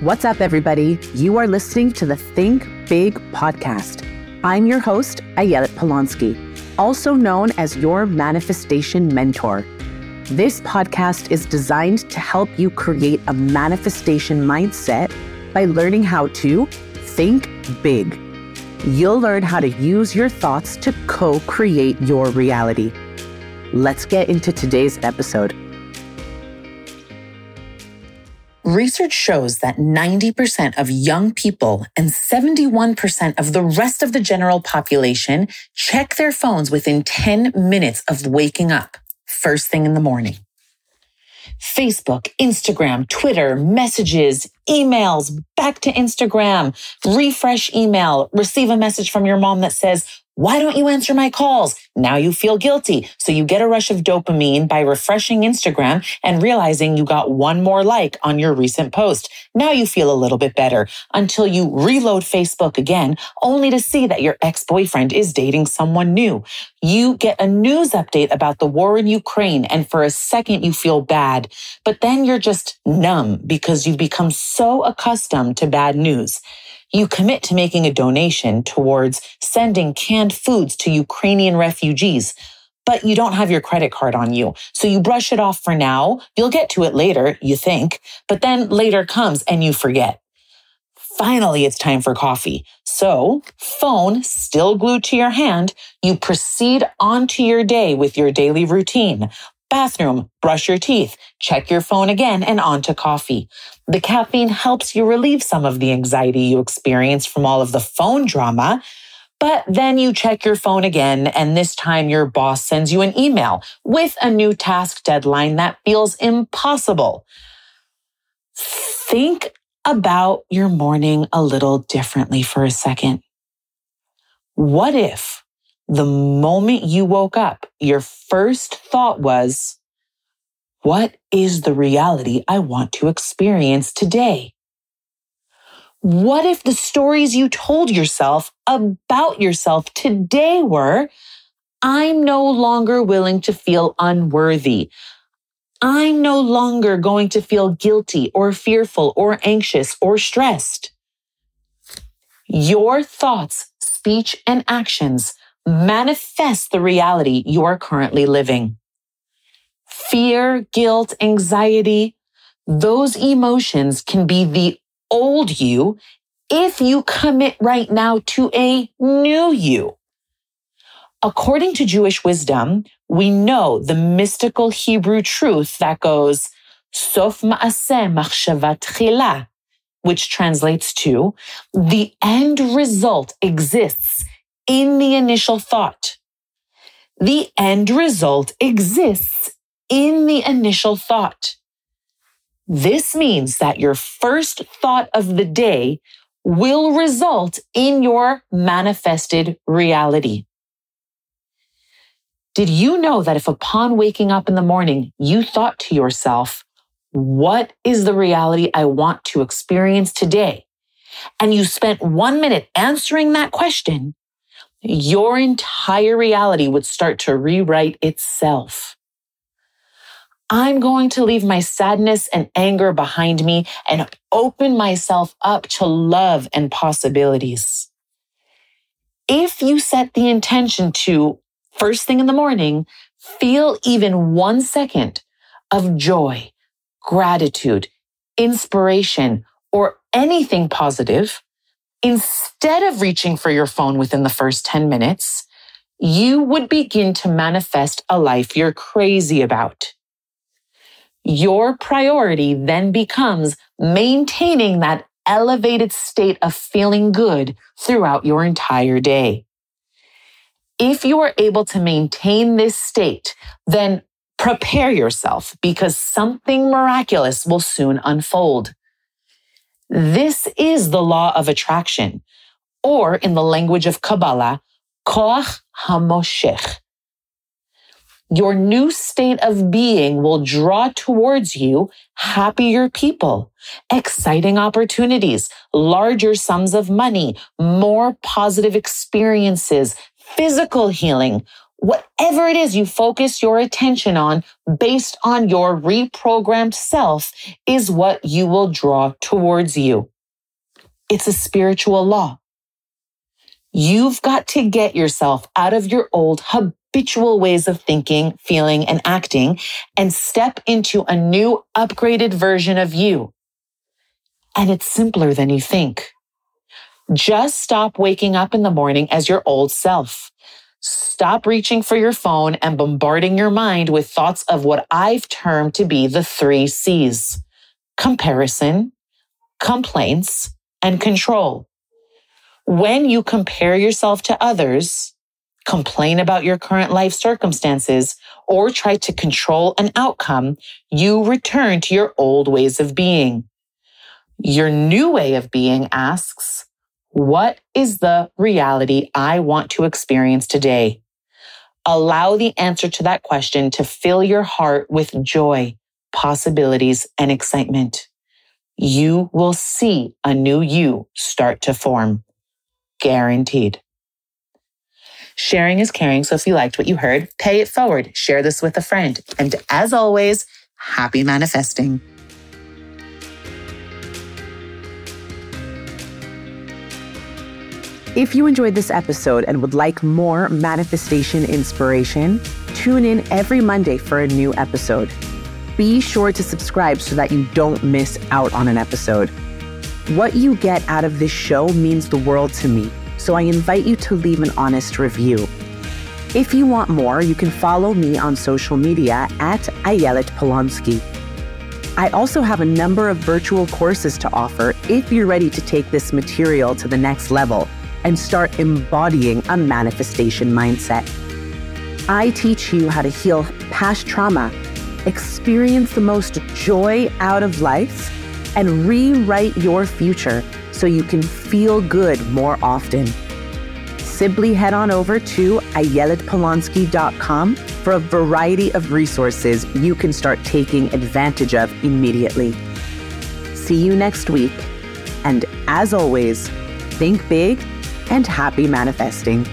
What's up, everybody? You are listening to the Think Big podcast. I'm your host, Ayelet Polonsky, also known as your manifestation mentor. This podcast is designed to help you create a manifestation mindset by learning how to think big. You'll learn how to use your thoughts to co create your reality. Let's get into today's episode. Research shows that 90% of young people and 71% of the rest of the general population check their phones within 10 minutes of waking up, first thing in the morning. Facebook, Instagram, Twitter, messages, emails, back to Instagram, refresh email, receive a message from your mom that says, why don't you answer my calls? Now you feel guilty. So you get a rush of dopamine by refreshing Instagram and realizing you got one more like on your recent post. Now you feel a little bit better until you reload Facebook again, only to see that your ex-boyfriend is dating someone new. You get a news update about the war in Ukraine and for a second you feel bad, but then you're just numb because you've become so accustomed to bad news you commit to making a donation towards sending canned foods to Ukrainian refugees, but you don't have your credit card on you. So you brush it off for now. You'll get to it later, you think, but then later comes and you forget. Finally, it's time for coffee. So, phone still glued to your hand, you proceed onto your day with your daily routine. Bathroom, brush your teeth, check your phone again, and on to coffee. The caffeine helps you relieve some of the anxiety you experience from all of the phone drama. But then you check your phone again, and this time your boss sends you an email with a new task deadline that feels impossible. Think about your morning a little differently for a second. What if the moment you woke up, your first thought was, what is the reality I want to experience today? What if the stories you told yourself about yourself today were, I'm no longer willing to feel unworthy. I'm no longer going to feel guilty or fearful or anxious or stressed. Your thoughts, speech, and actions manifest the reality you are currently living fear, guilt, anxiety, those emotions can be the old you if you commit right now to a new you. According to Jewish wisdom, we know the mystical Hebrew truth that goes, Sof machshavat which translates to, the end result exists in the initial thought. The end result exists in the initial thought. This means that your first thought of the day will result in your manifested reality. Did you know that if upon waking up in the morning, you thought to yourself, what is the reality I want to experience today? And you spent one minute answering that question, your entire reality would start to rewrite itself. I'm going to leave my sadness and anger behind me and open myself up to love and possibilities. If you set the intention to, first thing in the morning, feel even one second of joy, gratitude, inspiration, or anything positive, instead of reaching for your phone within the first 10 minutes, you would begin to manifest a life you're crazy about. Your priority then becomes maintaining that elevated state of feeling good throughout your entire day. If you are able to maintain this state, then prepare yourself because something miraculous will soon unfold. This is the law of attraction, or in the language of Kabbalah, Koach HaMoshech, your new state of being will draw towards you happier people, exciting opportunities, larger sums of money, more positive experiences, physical healing, Whatever it is you focus your attention on based on your reprogrammed self is what you will draw towards you. It's a spiritual law. You've got to get yourself out of your old habitual ways of thinking, feeling, and acting and step into a new upgraded version of you. And it's simpler than you think. Just stop waking up in the morning as your old self. Stop reaching for your phone and bombarding your mind with thoughts of what I've termed to be the three C's comparison, complaints, and control. When you compare yourself to others, complain about your current life circumstances, or try to control an outcome, you return to your old ways of being. Your new way of being asks, what is the reality I want to experience today? Allow the answer to that question to fill your heart with joy, possibilities, and excitement. You will see a new you start to form. Guaranteed. Sharing is caring. So if you liked what you heard, pay it forward. Share this with a friend. And as always, happy manifesting. If you enjoyed this episode and would like more manifestation inspiration, tune in every Monday for a new episode. Be sure to subscribe so that you don't miss out on an episode. What you get out of this show means the world to me, so I invite you to leave an honest review. If you want more, you can follow me on social media at Ayelet Polonsky. I also have a number of virtual courses to offer if you're ready to take this material to the next level and start embodying a manifestation mindset. I teach you how to heal past trauma, experience the most joy out of life, and rewrite your future so you can feel good more often. Simply head on over to ayeletpolonsky.com for a variety of resources you can start taking advantage of immediately. See you next week. And as always, think big and happy manifesting.